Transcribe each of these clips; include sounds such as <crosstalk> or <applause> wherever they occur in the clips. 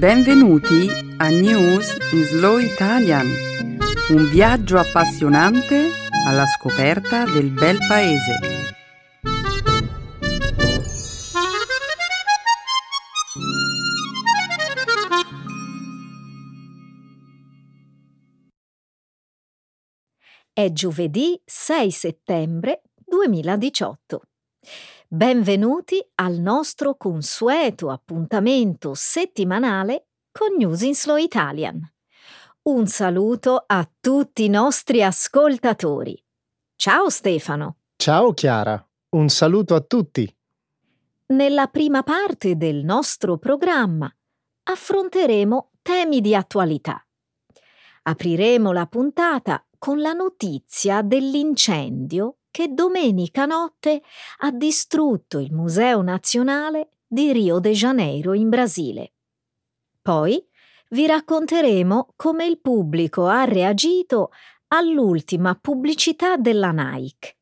Benvenuti a News in Slow Italian, un viaggio appassionante alla scoperta del bel paese. È giovedì 6 settembre 2018. Benvenuti al nostro consueto appuntamento settimanale con News in Slow Italian. Un saluto a tutti i nostri ascoltatori. Ciao Stefano. Ciao Chiara, un saluto a tutti. Nella prima parte del nostro programma affronteremo temi di attualità. Apriremo la puntata con la notizia dell'incendio che domenica notte ha distrutto il Museo Nazionale di Rio de Janeiro in Brasile. Poi vi racconteremo come il pubblico ha reagito all'ultima pubblicità della Nike,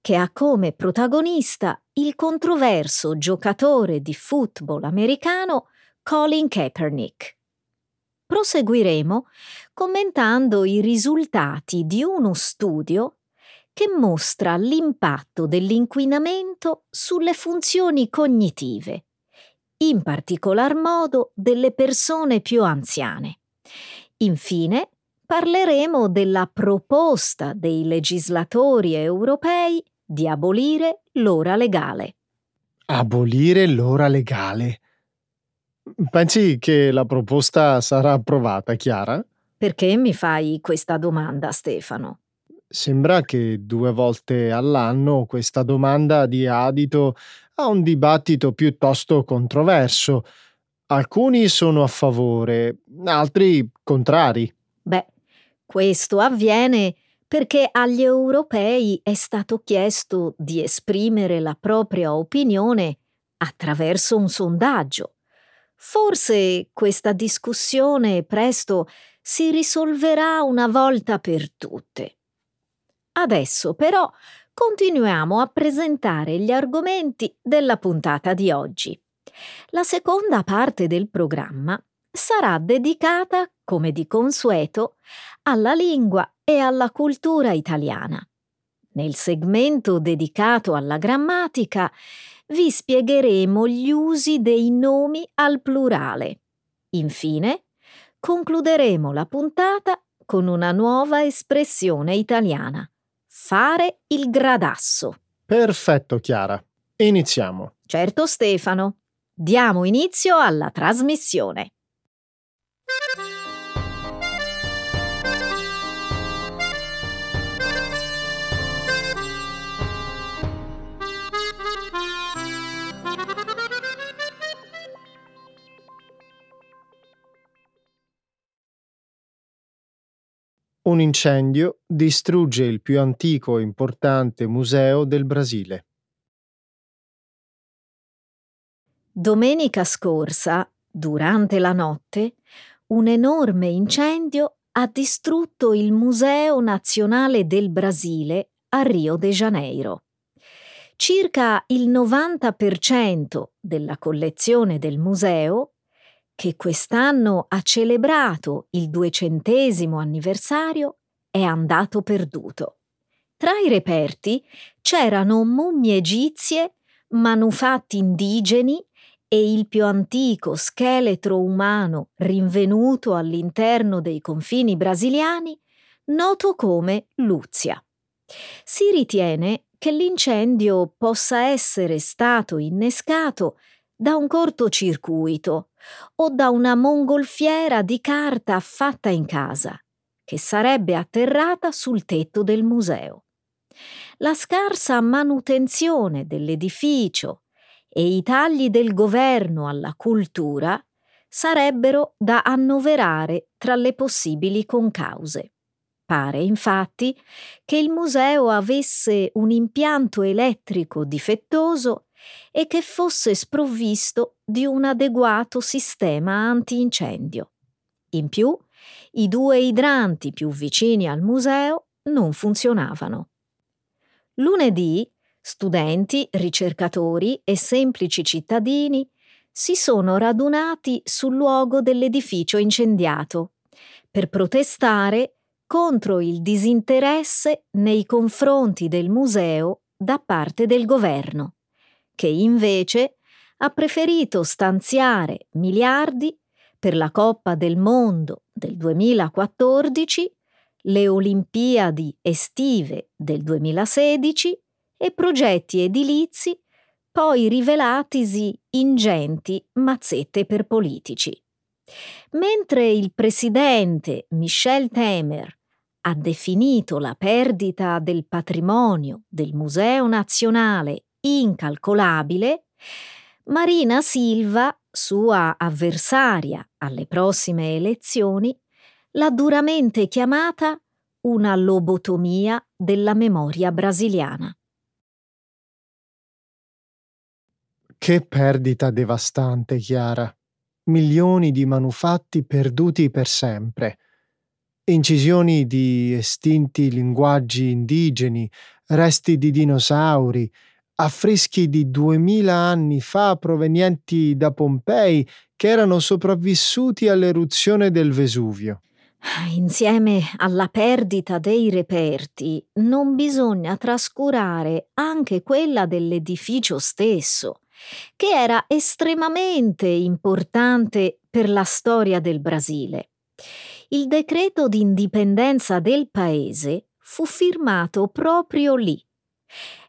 che ha come protagonista il controverso giocatore di football americano Colin Kaepernick. Proseguiremo commentando i risultati di uno studio che mostra l'impatto dell'inquinamento sulle funzioni cognitive, in particolar modo delle persone più anziane. Infine, parleremo della proposta dei legislatori europei di abolire l'ora legale. Abolire l'ora legale? Pensi che la proposta sarà approvata, Chiara? Perché mi fai questa domanda, Stefano? Sembra che due volte all'anno questa domanda dia adito a un dibattito piuttosto controverso. Alcuni sono a favore, altri contrari. Beh, questo avviene perché agli europei è stato chiesto di esprimere la propria opinione attraverso un sondaggio. Forse questa discussione presto si risolverà una volta per tutte. Adesso però continuiamo a presentare gli argomenti della puntata di oggi. La seconda parte del programma sarà dedicata, come di consueto, alla lingua e alla cultura italiana. Nel segmento dedicato alla grammatica vi spiegheremo gli usi dei nomi al plurale. Infine, concluderemo la puntata con una nuova espressione italiana fare il gradasso. Perfetto, Chiara. Iniziamo. Certo, Stefano. Diamo inizio alla trasmissione. Un incendio distrugge il più antico e importante museo del Brasile. Domenica scorsa, durante la notte, un enorme incendio ha distrutto il Museo Nazionale del Brasile a Rio de Janeiro. Circa il 90% della collezione del museo che quest'anno ha celebrato il duecentesimo anniversario, è andato perduto. Tra i reperti c'erano mummie egizie, manufatti indigeni e il più antico scheletro umano rinvenuto all'interno dei confini brasiliani, noto come Luzia. Si ritiene che l'incendio possa essere stato innescato da un cortocircuito o da una mongolfiera di carta fatta in casa, che sarebbe atterrata sul tetto del museo. La scarsa manutenzione dell'edificio e i tagli del governo alla cultura sarebbero da annoverare tra le possibili concause. Pare infatti che il museo avesse un impianto elettrico difettoso e che fosse sprovvisto di un adeguato sistema antincendio. In più, i due idranti più vicini al museo non funzionavano. Lunedì, studenti, ricercatori e semplici cittadini si sono radunati sul luogo dell'edificio incendiato per protestare contro il disinteresse nei confronti del museo da parte del governo, che invece ha preferito stanziare miliardi per la Coppa del Mondo del 2014, le Olimpiadi estive del 2016 e progetti edilizi poi rivelatisi ingenti mazzette per politici. Mentre il presidente Michel Temer ha definito la perdita del patrimonio del Museo Nazionale incalcolabile, Marina Silva, sua avversaria alle prossime elezioni, l'ha duramente chiamata una lobotomia della memoria brasiliana. Che perdita devastante, Chiara. Milioni di manufatti perduti per sempre. Incisioni di estinti linguaggi indigeni, resti di dinosauri, affreschi di duemila anni fa provenienti da Pompei che erano sopravvissuti all'eruzione del Vesuvio. Insieme alla perdita dei reperti non bisogna trascurare anche quella dell'edificio stesso, che era estremamente importante per la storia del Brasile. Il decreto di indipendenza del paese fu firmato proprio lì.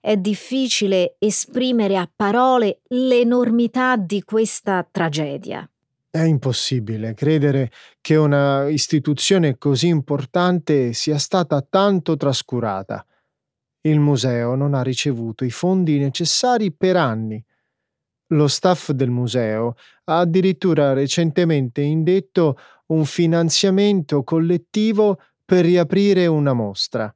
È difficile esprimere a parole l'enormità di questa tragedia. È impossibile credere che una istituzione così importante sia stata tanto trascurata. Il museo non ha ricevuto i fondi necessari per anni lo staff del museo ha addirittura recentemente indetto un finanziamento collettivo per riaprire una mostra.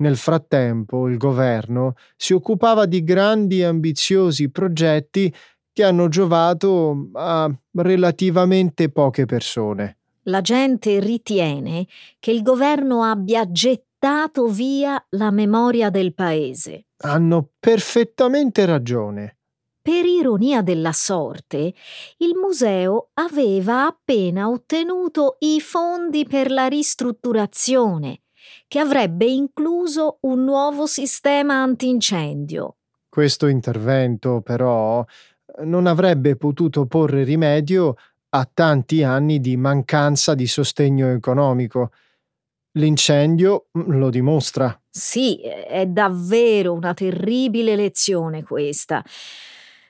Nel frattempo il governo si occupava di grandi e ambiziosi progetti che hanno giovato a relativamente poche persone. La gente ritiene che il governo abbia gettato via la memoria del paese. Hanno perfettamente ragione. Per ironia della sorte, il museo aveva appena ottenuto i fondi per la ristrutturazione, che avrebbe incluso un nuovo sistema antincendio. Questo intervento, però, non avrebbe potuto porre rimedio a tanti anni di mancanza di sostegno economico. L'incendio mm, lo dimostra. Sì, è davvero una terribile lezione questa.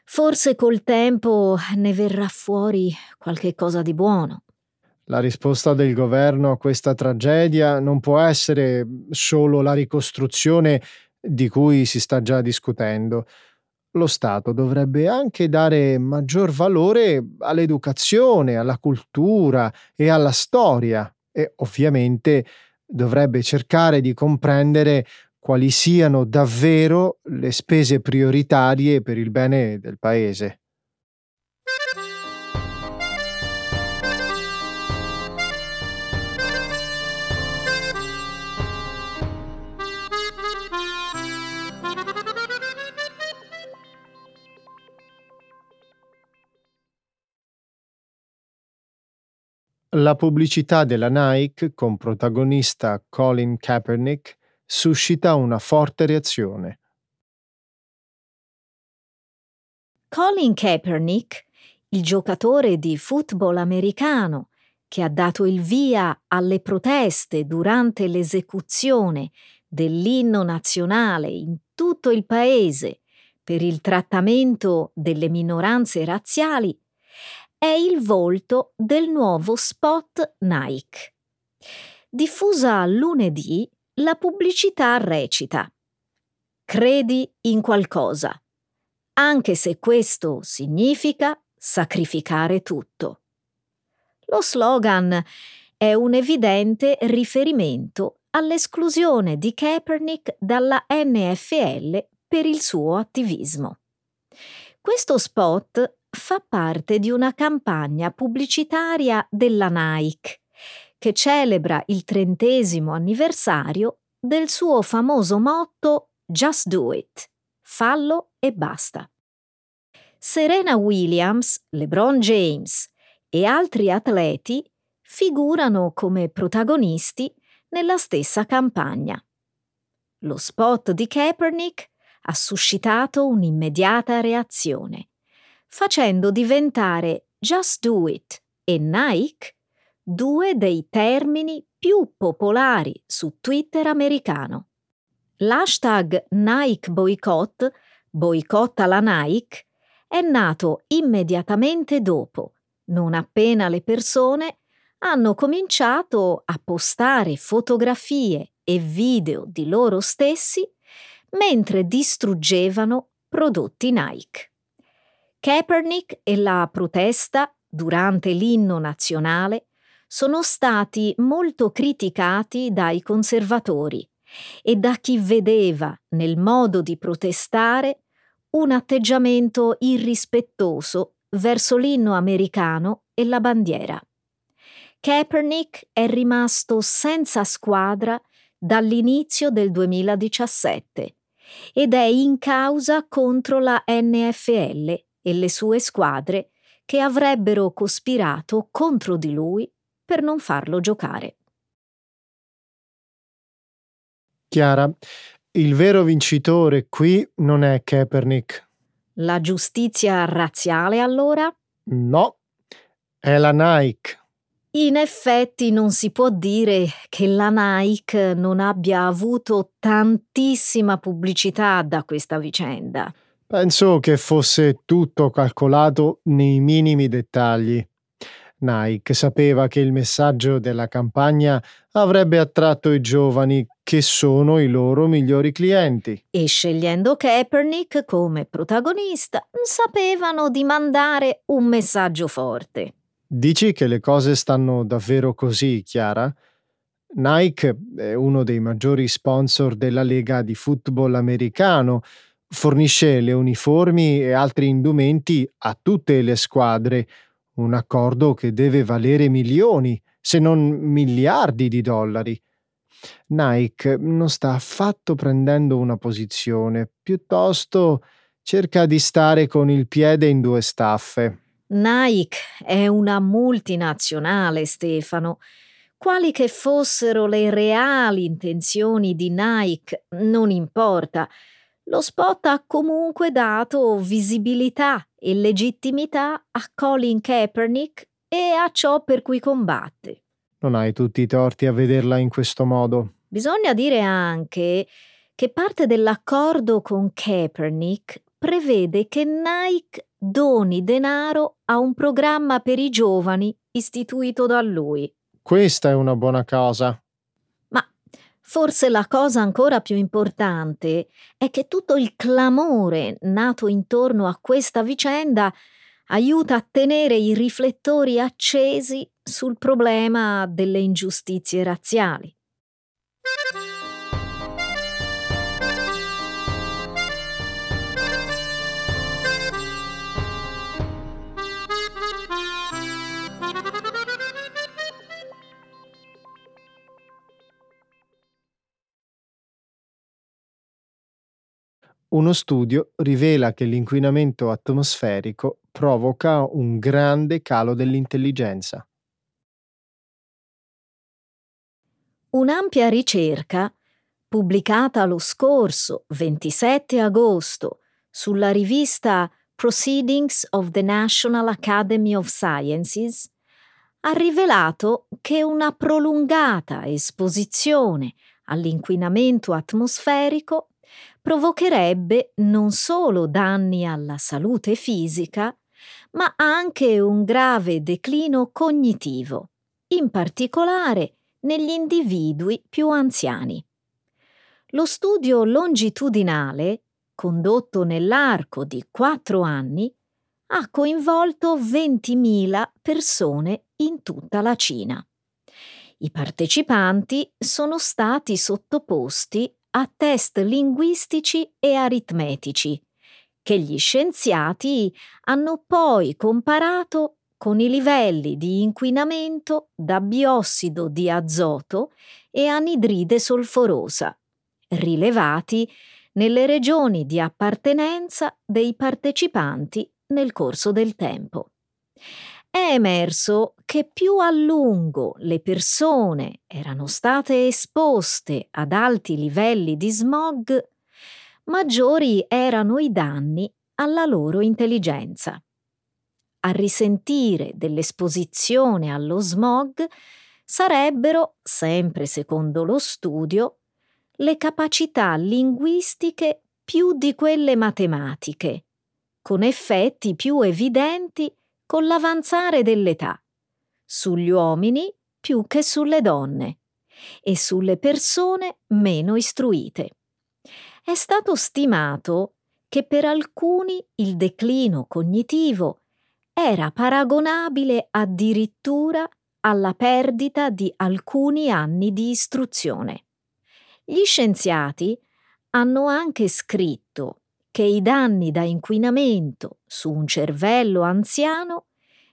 Forse col tempo ne verrà fuori qualche cosa di buono. La risposta del governo a questa tragedia non può essere solo la ricostruzione di cui si sta già discutendo. Lo Stato dovrebbe anche dare maggior valore all'educazione, alla cultura e alla storia e ovviamente dovrebbe cercare di comprendere quali siano davvero le spese prioritarie per il bene del Paese. La pubblicità della Nike con protagonista Colin Kaepernick suscita una forte reazione. Colin Kaepernick, il giocatore di football americano che ha dato il via alle proteste durante l'esecuzione dell'inno nazionale in tutto il paese per il trattamento delle minoranze razziali, è il volto del nuovo spot Nike. Diffusa lunedì la pubblicità recita Credi in qualcosa, anche se questo significa sacrificare tutto. Lo slogan è un evidente riferimento all'esclusione di Kaepernick dalla NFL per il suo attivismo. Questo spot fa parte di una campagna pubblicitaria della Nike che celebra il trentesimo anniversario del suo famoso motto Just Do It, fallo e basta. Serena Williams, LeBron James e altri atleti figurano come protagonisti nella stessa campagna. Lo spot di Kaepernick ha suscitato un'immediata reazione, facendo diventare Just Do It e Nike due dei termini più popolari su Twitter americano. L'hashtag Nike Boycott, boicotta la Nike, è nato immediatamente dopo, non appena le persone hanno cominciato a postare fotografie e video di loro stessi mentre distruggevano prodotti Nike. Kaepernick e la protesta durante l'inno nazionale sono stati molto criticati dai conservatori e da chi vedeva nel modo di protestare un atteggiamento irrispettoso verso l'inno americano e la bandiera. Kaepernick è rimasto senza squadra dall'inizio del 2017 ed è in causa contro la NFL e le sue squadre che avrebbero cospirato contro di lui per non farlo giocare. Chiara, il vero vincitore qui non è Kaepernick. La giustizia razziale allora? No, è la Nike. In effetti non si può dire che la Nike non abbia avuto tantissima pubblicità da questa vicenda. Penso che fosse tutto calcolato nei minimi dettagli. Nike sapeva che il messaggio della campagna avrebbe attratto i giovani che sono i loro migliori clienti. E scegliendo Kaepernick come protagonista, sapevano di mandare un messaggio forte. Dici che le cose stanno davvero così, Chiara? Nike è uno dei maggiori sponsor della Lega di football americano, fornisce le uniformi e altri indumenti a tutte le squadre, un accordo che deve valere milioni, se non miliardi di dollari. Nike non sta affatto prendendo una posizione, piuttosto cerca di stare con il piede in due staffe. Nike è una multinazionale, Stefano. Quali che fossero le reali intenzioni di Nike, non importa. Lo spot ha comunque dato visibilità e legittimità a Colin Kaepernick e a ciò per cui combatte. Non hai tutti i torti a vederla in questo modo. Bisogna dire anche che parte dell'accordo con Kaepernick prevede che Nike doni denaro a un programma per i giovani istituito da lui. Questa è una buona cosa. Forse la cosa ancora più importante è che tutto il clamore nato intorno a questa vicenda aiuta a tenere i riflettori accesi sul problema delle ingiustizie razziali. Uno studio rivela che l'inquinamento atmosferico provoca un grande calo dell'intelligenza. Un'ampia ricerca, pubblicata lo scorso 27 agosto sulla rivista Proceedings of the National Academy of Sciences, ha rivelato che una prolungata esposizione all'inquinamento atmosferico provocherebbe non solo danni alla salute fisica, ma anche un grave declino cognitivo, in particolare negli individui più anziani. Lo studio longitudinale, condotto nell'arco di quattro anni, ha coinvolto 20.000 persone in tutta la Cina. I partecipanti sono stati sottoposti a test linguistici e aritmetici, che gli scienziati hanno poi comparato con i livelli di inquinamento da biossido di azoto e anidride solforosa, rilevati nelle regioni di appartenenza dei partecipanti nel corso del tempo. È emerso che più a lungo le persone erano state esposte ad alti livelli di smog, maggiori erano i danni alla loro intelligenza. A risentire dell'esposizione allo smog sarebbero, sempre secondo lo studio, le capacità linguistiche più di quelle matematiche, con effetti più evidenti con l'avanzare dell'età, sugli uomini più che sulle donne e sulle persone meno istruite. È stato stimato che per alcuni il declino cognitivo era paragonabile addirittura alla perdita di alcuni anni di istruzione. Gli scienziati hanno anche scritto che i danni da inquinamento su un cervello anziano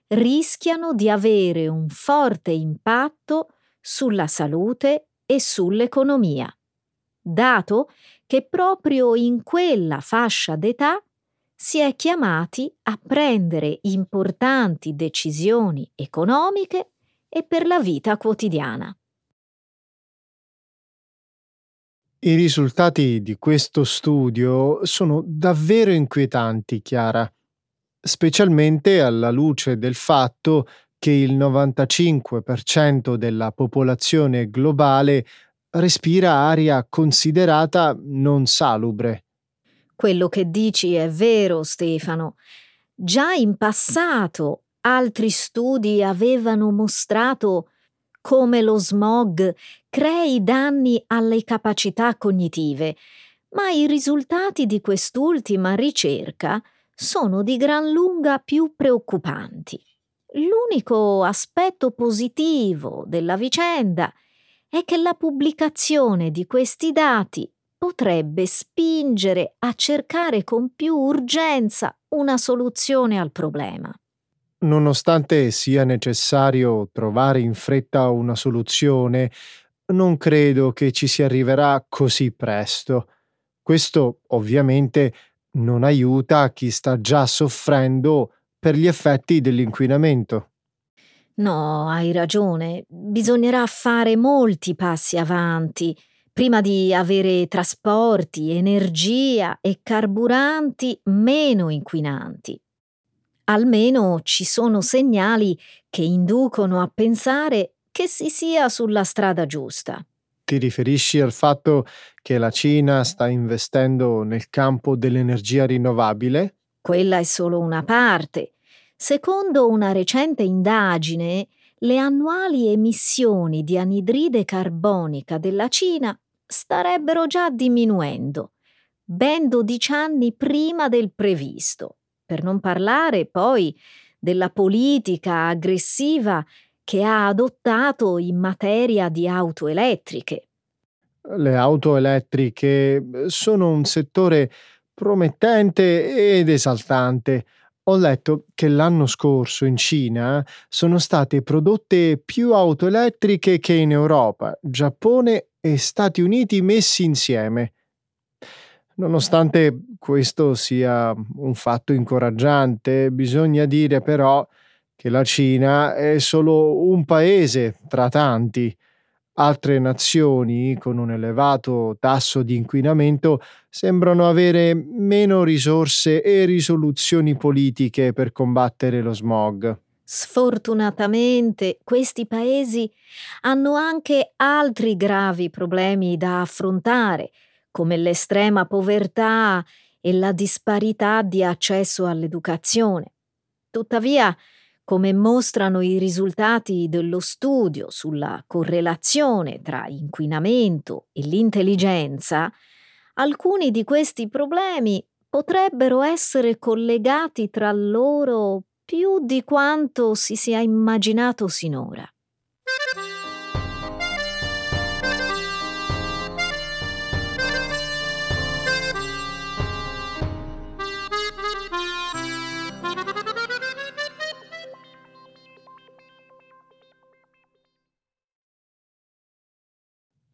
rischiano di avere un forte impatto sulla salute e sull'economia, dato che proprio in quella fascia d'età si è chiamati a prendere importanti decisioni economiche e per la vita quotidiana. I risultati di questo studio sono davvero inquietanti, Chiara, specialmente alla luce del fatto che il 95% della popolazione globale respira aria considerata non salubre. Quello che dici è vero, Stefano. Già in passato altri studi avevano mostrato come lo smog crei danni alle capacità cognitive, ma i risultati di quest'ultima ricerca sono di gran lunga più preoccupanti. L'unico aspetto positivo della vicenda è che la pubblicazione di questi dati potrebbe spingere a cercare con più urgenza una soluzione al problema. Nonostante sia necessario trovare in fretta una soluzione, non credo che ci si arriverà così presto. Questo ovviamente non aiuta chi sta già soffrendo per gli effetti dell'inquinamento. No, hai ragione, bisognerà fare molti passi avanti prima di avere trasporti, energia e carburanti meno inquinanti. Almeno ci sono segnali che inducono a pensare che si sia sulla strada giusta. Ti riferisci al fatto che la Cina sta investendo nel campo dell'energia rinnovabile? Quella è solo una parte. Secondo una recente indagine, le annuali emissioni di anidride carbonica della Cina starebbero già diminuendo, ben 12 anni prima del previsto per non parlare poi della politica aggressiva che ha adottato in materia di auto elettriche. Le auto elettriche eh, sono un settore promettente ed esaltante. Ho letto che l'anno scorso in Cina sono state prodotte più auto elettriche che in Europa, Giappone e Stati Uniti messi insieme. Nonostante questo sia un fatto incoraggiante, bisogna dire però che la Cina è solo un paese tra tanti. Altre nazioni con un elevato tasso di inquinamento sembrano avere meno risorse e risoluzioni politiche per combattere lo smog. Sfortunatamente questi paesi hanno anche altri gravi problemi da affrontare, come l'estrema povertà e la disparità di accesso all'educazione. Tuttavia, come mostrano i risultati dello studio sulla correlazione tra inquinamento e l'intelligenza, alcuni di questi problemi potrebbero essere collegati tra loro più di quanto si sia immaginato sinora.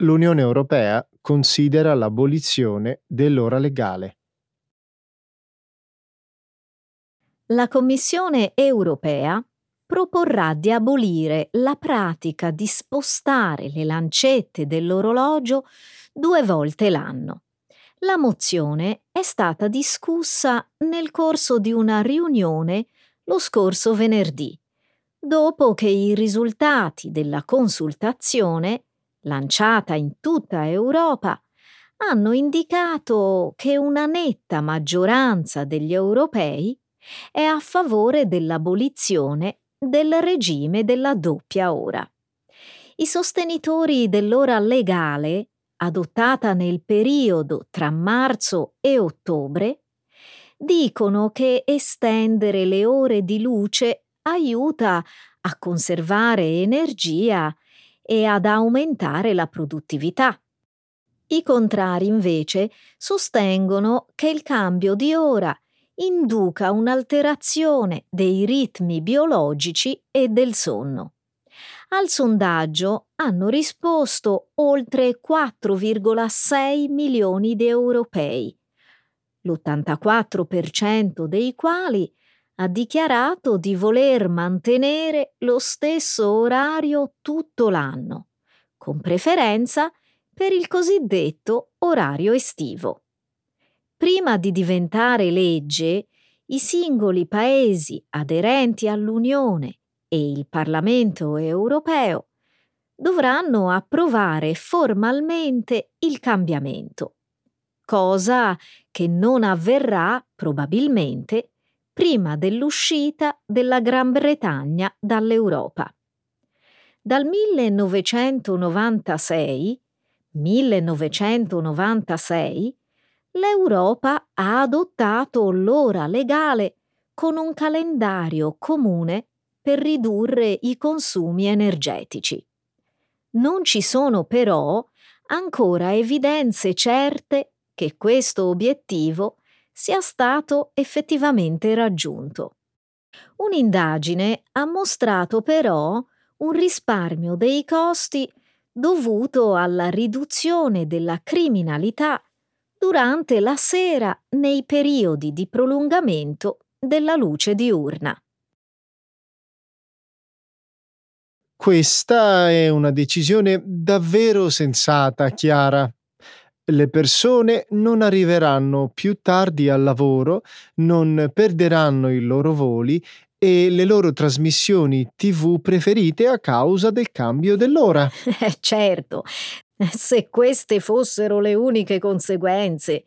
l'Unione Europea considera l'abolizione dell'ora legale. la Commissione europea proporrà di abolire la pratica di spostare le lancette dell'orologio due volte l'anno. La mozione è stata discussa nel corso di una riunione lo scorso venerdì, dopo che i risultati della consultazione, lanciata in tutta Europa, hanno indicato che una netta maggioranza degli europei è a favore dell'abolizione del regime della doppia ora. I sostenitori dell'ora legale, adottata nel periodo tra marzo e ottobre, dicono che estendere le ore di luce aiuta a conservare energia e ad aumentare la produttività. I contrari invece sostengono che il cambio di ora induca un'alterazione dei ritmi biologici e del sonno. Al sondaggio hanno risposto oltre 4,6 milioni di europei, l'84% dei quali ha dichiarato di voler mantenere lo stesso orario tutto l'anno, con preferenza per il cosiddetto orario estivo. Prima di diventare legge, i singoli paesi aderenti all'Unione e il Parlamento europeo dovranno approvare formalmente il cambiamento, cosa che non avverrà probabilmente prima dell'uscita della Gran Bretagna dall'Europa. Dal 1996, 1996 l'Europa ha adottato l'ora legale con un calendario comune per ridurre i consumi energetici. Non ci sono però ancora evidenze certe che questo obiettivo sia stato effettivamente raggiunto. Un'indagine ha mostrato però un risparmio dei costi dovuto alla riduzione della criminalità durante la sera nei periodi di prolungamento della luce diurna. Questa è una decisione davvero sensata, Chiara. Le persone non arriveranno più tardi al lavoro, non perderanno i loro voli e le loro trasmissioni TV preferite a causa del cambio dell'ora. <laughs> Eh, certo, se queste fossero le uniche conseguenze.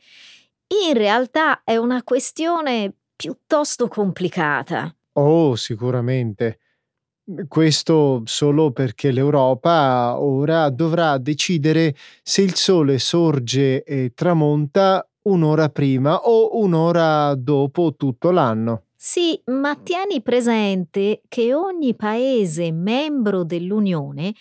In realtà è una questione piuttosto complicata. Oh, sicuramente. Questo solo perché l'Europa ora dovrà decidere se il sole sorge e tramonta un'ora prima o un'ora dopo tutto l'anno. Sì, ma tieni presente che ogni paese membro dell'Unione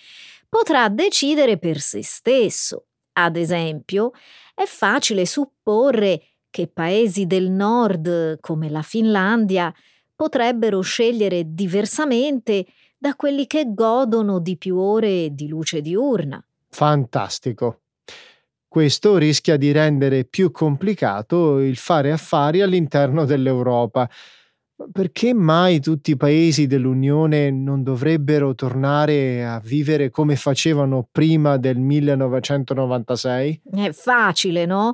potrà decidere per se stesso. Ad esempio, è facile supporre che paesi del nord, come la Finlandia, potrebbero scegliere diversamente da quelli che godono di più ore di luce diurna. Fantastico. Questo rischia di rendere più complicato il fare affari all'interno dell'Europa perché mai tutti i paesi dell'Unione non dovrebbero tornare a vivere come facevano prima del 1996? È facile, no?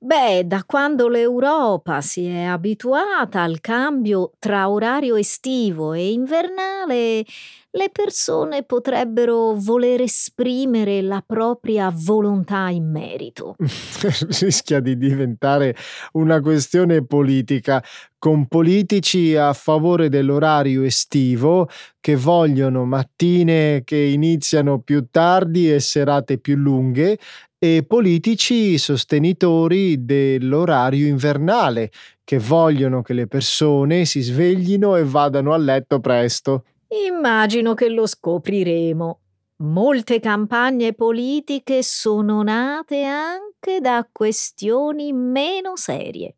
Beh, da quando l'Europa si è abituata al cambio tra orario estivo e invernale, le persone potrebbero voler esprimere la propria volontà in merito. <laughs> Rischia di diventare una questione politica, con politici a favore dell'orario estivo che vogliono mattine che iniziano più tardi e serate più lunghe e politici sostenitori dell'orario invernale che vogliono che le persone si sveglino e vadano a letto presto. Immagino che lo scopriremo. Molte campagne politiche sono nate anche da questioni meno serie.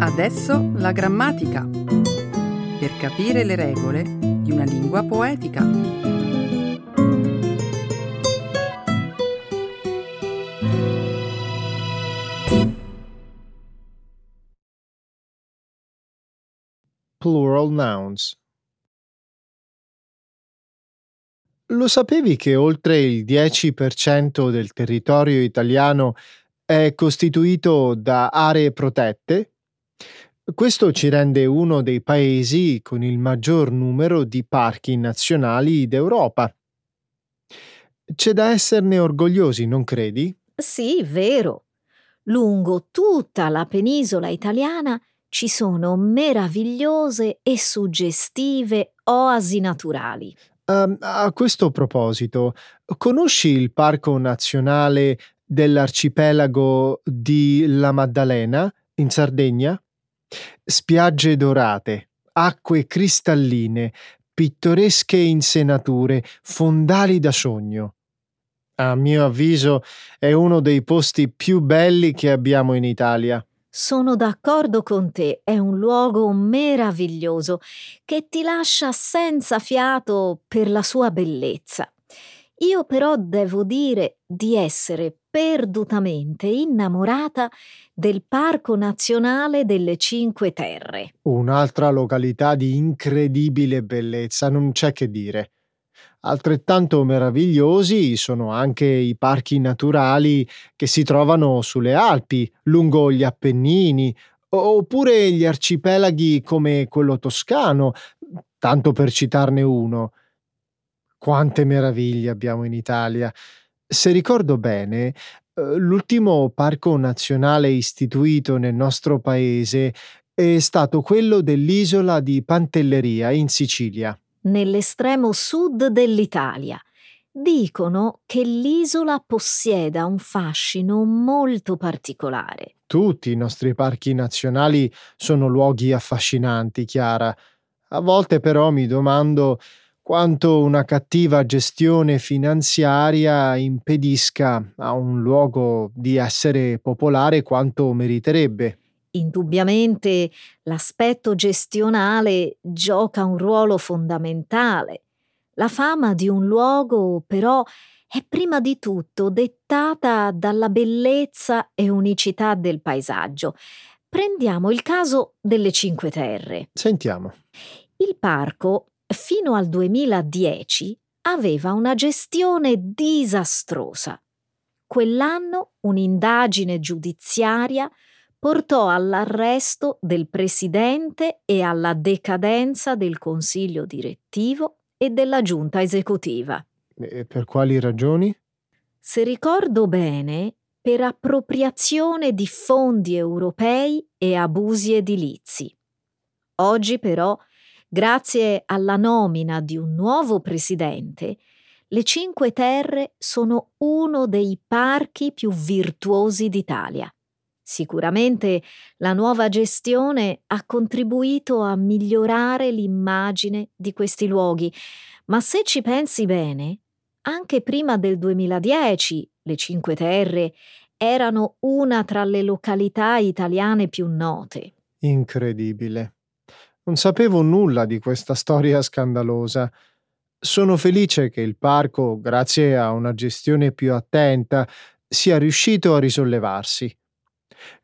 Adesso la grammatica. Per capire le regole di una lingua poetica. Plural Nouns Lo sapevi che oltre il 10% del territorio italiano è costituito da aree protette? Questo ci rende uno dei paesi con il maggior numero di parchi nazionali d'Europa. C'è da esserne orgogliosi, non credi? Sì, vero. Lungo tutta la penisola italiana ci sono meravigliose e suggestive oasi naturali. Um, a questo proposito, conosci il Parco Nazionale dell'arcipelago di La Maddalena in Sardegna? Spiagge dorate, acque cristalline, pittoresche insenature, fondali da sogno. A mio avviso è uno dei posti più belli che abbiamo in Italia. Sono d'accordo con te, è un luogo meraviglioso che ti lascia senza fiato per la sua bellezza. Io però devo dire di essere perdutamente innamorata del Parco Nazionale delle Cinque Terre. Un'altra località di incredibile bellezza, non c'è che dire. Altrettanto meravigliosi sono anche i parchi naturali che si trovano sulle Alpi, lungo gli Appennini, oppure gli arcipelaghi come quello toscano, tanto per citarne uno. Quante meraviglie abbiamo in Italia. Se ricordo bene, eh, l'ultimo parco nazionale istituito nel nostro paese è stato quello dell'isola di Pantelleria in Sicilia nell'estremo sud dell'Italia. Dicono che l'isola possieda un fascino molto particolare. Tutti i nostri parchi nazionali sono luoghi affascinanti, Chiara. A volte però mi domando quanto una cattiva gestione finanziaria impedisca a un luogo di essere popolare quanto meriterebbe. Indubbiamente l'aspetto gestionale gioca un ruolo fondamentale. La fama di un luogo, però, è prima di tutto dettata dalla bellezza e unicità del paesaggio. Prendiamo il caso delle Cinque Terre. Sentiamo. Il parco, fino al 2010, aveva una gestione disastrosa. Quell'anno un'indagine giudiziaria portò all'arresto del presidente e alla decadenza del consiglio direttivo e della giunta esecutiva. E per quali ragioni? Se ricordo bene, per appropriazione di fondi europei e abusi edilizi. Oggi però, grazie alla nomina di un nuovo presidente, le Cinque Terre sono uno dei parchi più virtuosi d'Italia. Sicuramente la nuova gestione ha contribuito a migliorare l'immagine di questi luoghi, ma se ci pensi bene, anche prima del 2010 le Cinque Terre erano una tra le località italiane più note. Incredibile. Non sapevo nulla di questa storia scandalosa. Sono felice che il parco, grazie a una gestione più attenta, sia riuscito a risollevarsi.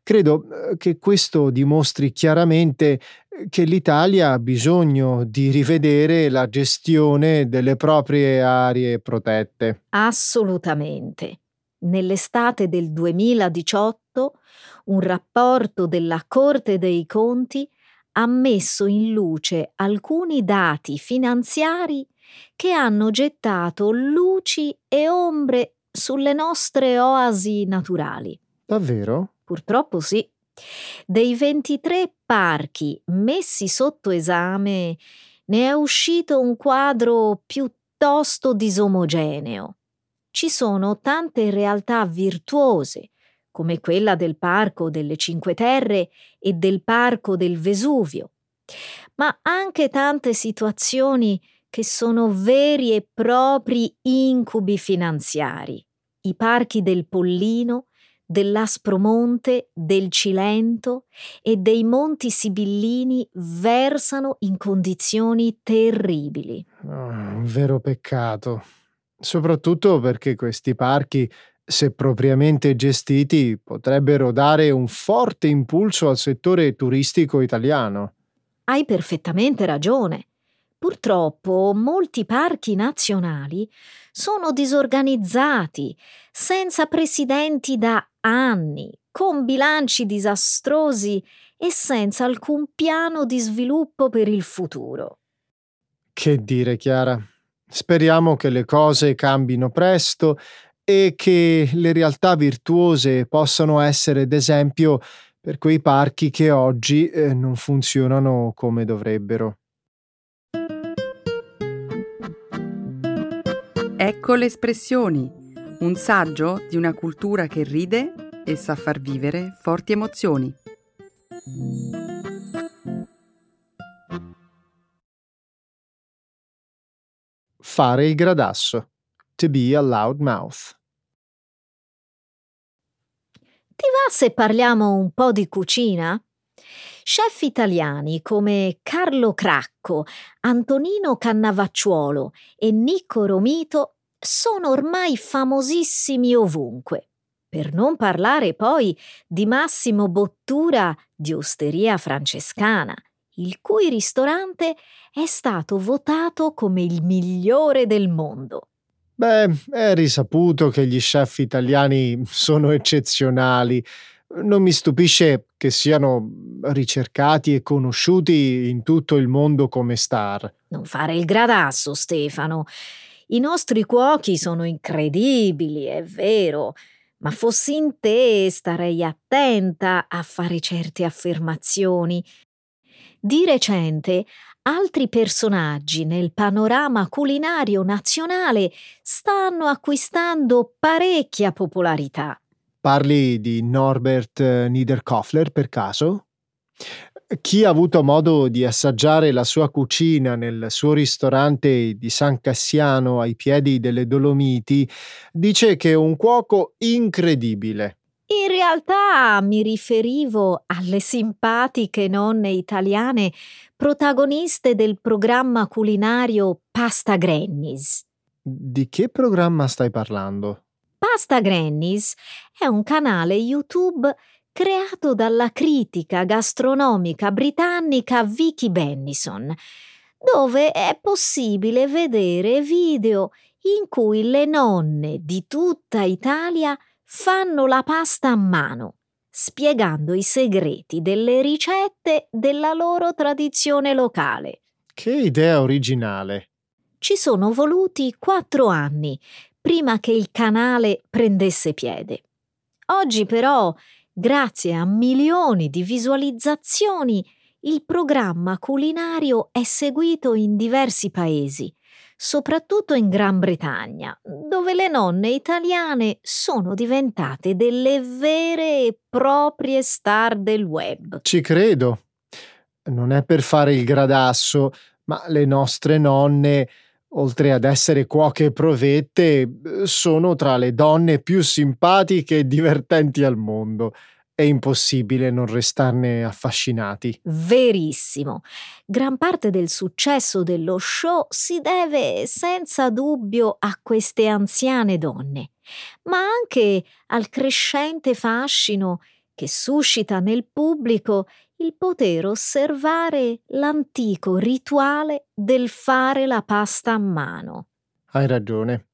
Credo eh, che questo dimostri chiaramente che l'Italia ha bisogno di rivedere la gestione delle proprie aree protette. Assolutamente. Nell'estate del 2018 un rapporto della Corte dei Conti ha messo in luce alcuni dati finanziari che hanno gettato luci e ombre sulle nostre oasi naturali. Davvero? Purtroppo sì. Dei 23 parchi messi sotto esame ne è uscito un quadro piuttosto disomogeneo. Ci sono tante realtà virtuose, come quella del Parco delle Cinque Terre e del Parco del Vesuvio, ma anche tante situazioni che sono veri e propri incubi finanziari. I parchi del Pollino dell'Aspromonte, del Cilento e dei Monti Sibillini versano in condizioni terribili. Oh, un vero peccato, soprattutto perché questi parchi, se propriamente gestiti, potrebbero dare un forte impulso al settore turistico italiano. hai perfettamente ragione. Purtroppo molti parchi nazionali sono disorganizzati, senza presidenti da anni, con bilanci disastrosi e senza alcun piano di sviluppo per il futuro. Che dire, Chiara? Speriamo che le cose cambino presto e che le realtà virtuose possano essere d'esempio per quei parchi che oggi eh, non funzionano come dovrebbero. Ecco le espressioni, un saggio di una cultura che ride e sa far vivere forti emozioni. Fare il gradasso. To be a loud mouth. Ti va se parliamo un po' di cucina? Chef italiani come Carlo Cracco, Antonino Cannavacciuolo e Nicco Romito sono ormai famosissimi ovunque. Per non parlare poi di Massimo Bottura di Osteria Francescana, il cui ristorante è stato votato come il migliore del mondo. Beh, è risaputo che gli chef italiani sono eccezionali. Non mi stupisce che siano ricercati e conosciuti in tutto il mondo come star. Non fare il gradasso, Stefano. I nostri cuochi sono incredibili, è vero, ma fossi in te starei attenta a fare certe affermazioni. Di recente altri personaggi nel panorama culinario nazionale stanno acquistando parecchia popolarità. Parli di Norbert eh, Niederkofler per caso? Chi ha avuto modo di assaggiare la sua cucina nel suo ristorante di San Cassiano ai piedi delle Dolomiti dice che è un cuoco incredibile. In realtà mi riferivo alle simpatiche nonne italiane protagoniste del programma culinario Pasta Grannies. Di che programma stai parlando? Pasta Grannies è un canale YouTube creato dalla critica gastronomica britannica Vicky Bennison, dove è possibile vedere video in cui le nonne di tutta Italia fanno la pasta a mano, spiegando i segreti delle ricette della loro tradizione locale. Che idea originale! Ci sono voluti quattro anni prima che il canale prendesse piede. Oggi però, grazie a milioni di visualizzazioni, il programma culinario è seguito in diversi paesi soprattutto in Gran Bretagna, dove le nonne italiane sono diventate delle vere e proprie star del web. Ci credo. Non è per fare il gradasso, ma le nostre nonne, oltre ad essere cuoche provette, sono tra le donne più simpatiche e divertenti al mondo è impossibile non restarne affascinati. Verissimo. Gran parte del successo dello show si deve senza dubbio a queste anziane donne, ma anche al crescente fascino che suscita nel pubblico il poter osservare l'antico rituale del fare la pasta a mano. Hai ragione.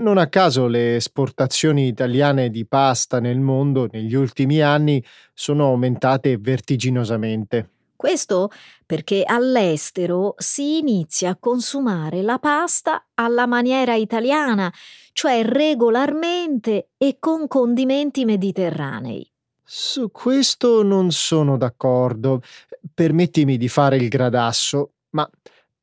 Non a caso le esportazioni italiane di pasta nel mondo negli ultimi anni sono aumentate vertiginosamente. Questo perché all'estero si inizia a consumare la pasta alla maniera italiana, cioè regolarmente e con condimenti mediterranei. Su questo non sono d'accordo. Permettimi di fare il gradasso, ma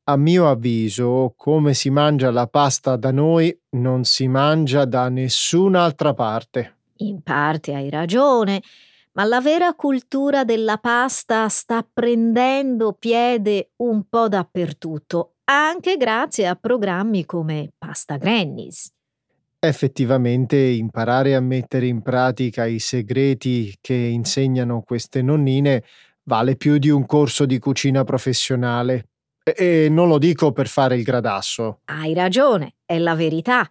a mio avviso, come si mangia la pasta da noi, non si mangia da nessun'altra parte. In parte hai ragione, ma la vera cultura della pasta sta prendendo piede un po' dappertutto, anche grazie a programmi come Pasta Grannies. Effettivamente imparare a mettere in pratica i segreti che insegnano queste nonnine vale più di un corso di cucina professionale. E non lo dico per fare il gradasso. Hai ragione, è la verità.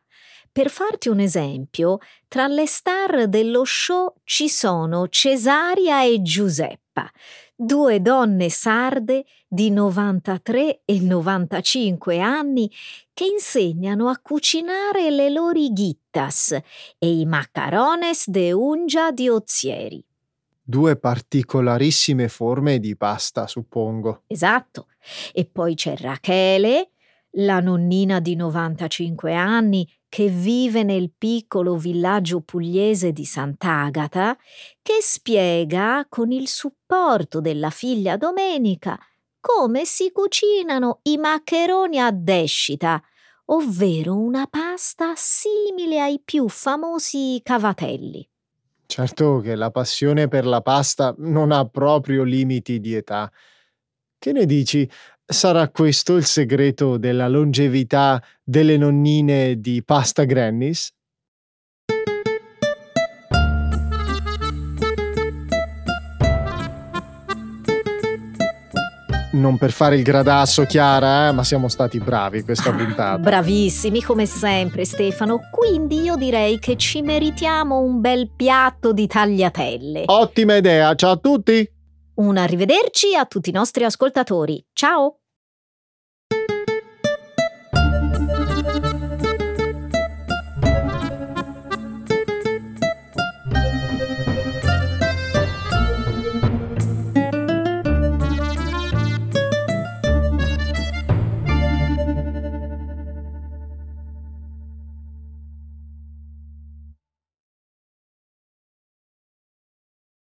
Per farti un esempio, tra le star dello show ci sono Cesaria e Giuseppa. Due donne sarde di 93 e 95 anni che insegnano a cucinare le loro ghittas e i macarones de ungia di Ozieri. Due particolarissime forme di pasta, suppongo. Esatto. E poi c'è Rachele, la nonnina di 95 anni che vive nel piccolo villaggio pugliese di Sant'Agata, che spiega con il supporto della figlia Domenica come si cucinano i maccheroni a descita, ovvero una pasta simile ai più famosi cavatelli. Certo che la passione per la pasta non ha proprio limiti di età. Che ne dici? Sarà questo il segreto della longevità delle nonnine di Pasta Grannis? Non per fare il gradasso, Chiara, eh, ma siamo stati bravi questa Ah, puntata. Bravissimi come sempre Stefano, quindi io direi che ci meritiamo un bel piatto di tagliatelle. Ottima idea, ciao a tutti! Un arrivederci a tutti i nostri ascoltatori. Ciao!